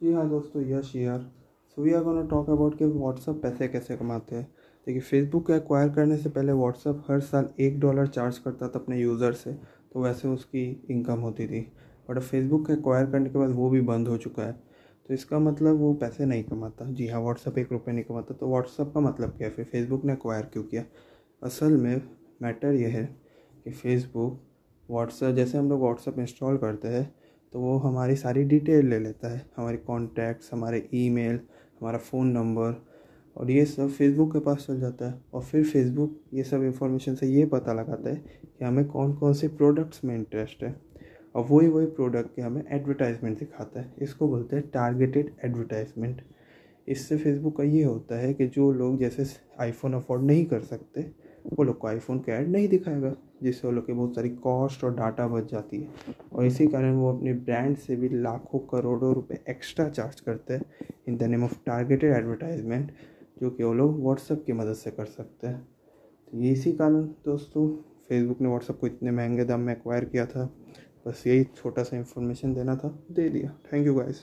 जी हाँ दोस्तों, यश यार। So we are gonna talk about कि व्हाट्सअप पैसे कैसे कमाते हैं। देखिए फेसबुक को एक्वायर करने से पहले व्हाट्सअप हर साल एक डॉलर चार्ज करता था अपने यूज़र से तो वैसे उसकी इनकम होती थी। बट अब फेसबुक को एक्वायर करने के बाद वो भी बंद हो चुका है। तो इसका मतलब वो पैसे नहीं कमाता। जी हाँ व्हाट्सअप एक रुपये नहीं कमाता। तो व्हाट्सअप का मतलब क्या है? फिर फेसबुक ने एक्वायर क्यों किया? असल में मैटर यह है कि फेसबुक व्हाट्सअप जैसे हम लोग व्हाट्सअप इंस्टॉल करते हैं तो वो हमारी सारी डिटेल ले लेता है। हमारे कॉन्टैक्ट्स, हमारे ईमेल, हमारा फ़ोन नंबर और ये सब फेसबुक के पास चल जाता है। और फिर फेसबुक ये सब इंफॉर्मेशन से ये पता लगाता है कि हमें कौन कौन से प्रोडक्ट्स में इंटरेस्ट है। और वही वही प्रोडक्ट के हमें एडवर्टाइजमेंट दिखाता है। इसको बोलते हैं टारगेटेड एडवर्टाइजमेंट इससे फेसबुक का ये होता है कि जो लोग जैसे आईफोन अफोर्ड नहीं कर सकते वो लोग को आईफोन का ऐड नहीं दिखाएगा, जिससे वो लोग की बहुत सारी कॉस्ट और डाटा बच जाती है। और इसी कारण वो अपने ब्रांड से भी लाखों करोड़ों रुपए एक्स्ट्रा चार्ज करते हैं in the name of targeted advertisement जो कि वो लोग व्हाट्सअप की मदद से कर सकते हैं। तो ये इसी कारण दोस्तों फेसबुक ने व्हाट्सअप को इतने महँगे दाम में एक्वायर किया था। बस यही छोटा सा इन्फॉर्मेशन देना था, दे दिया। Thank you guys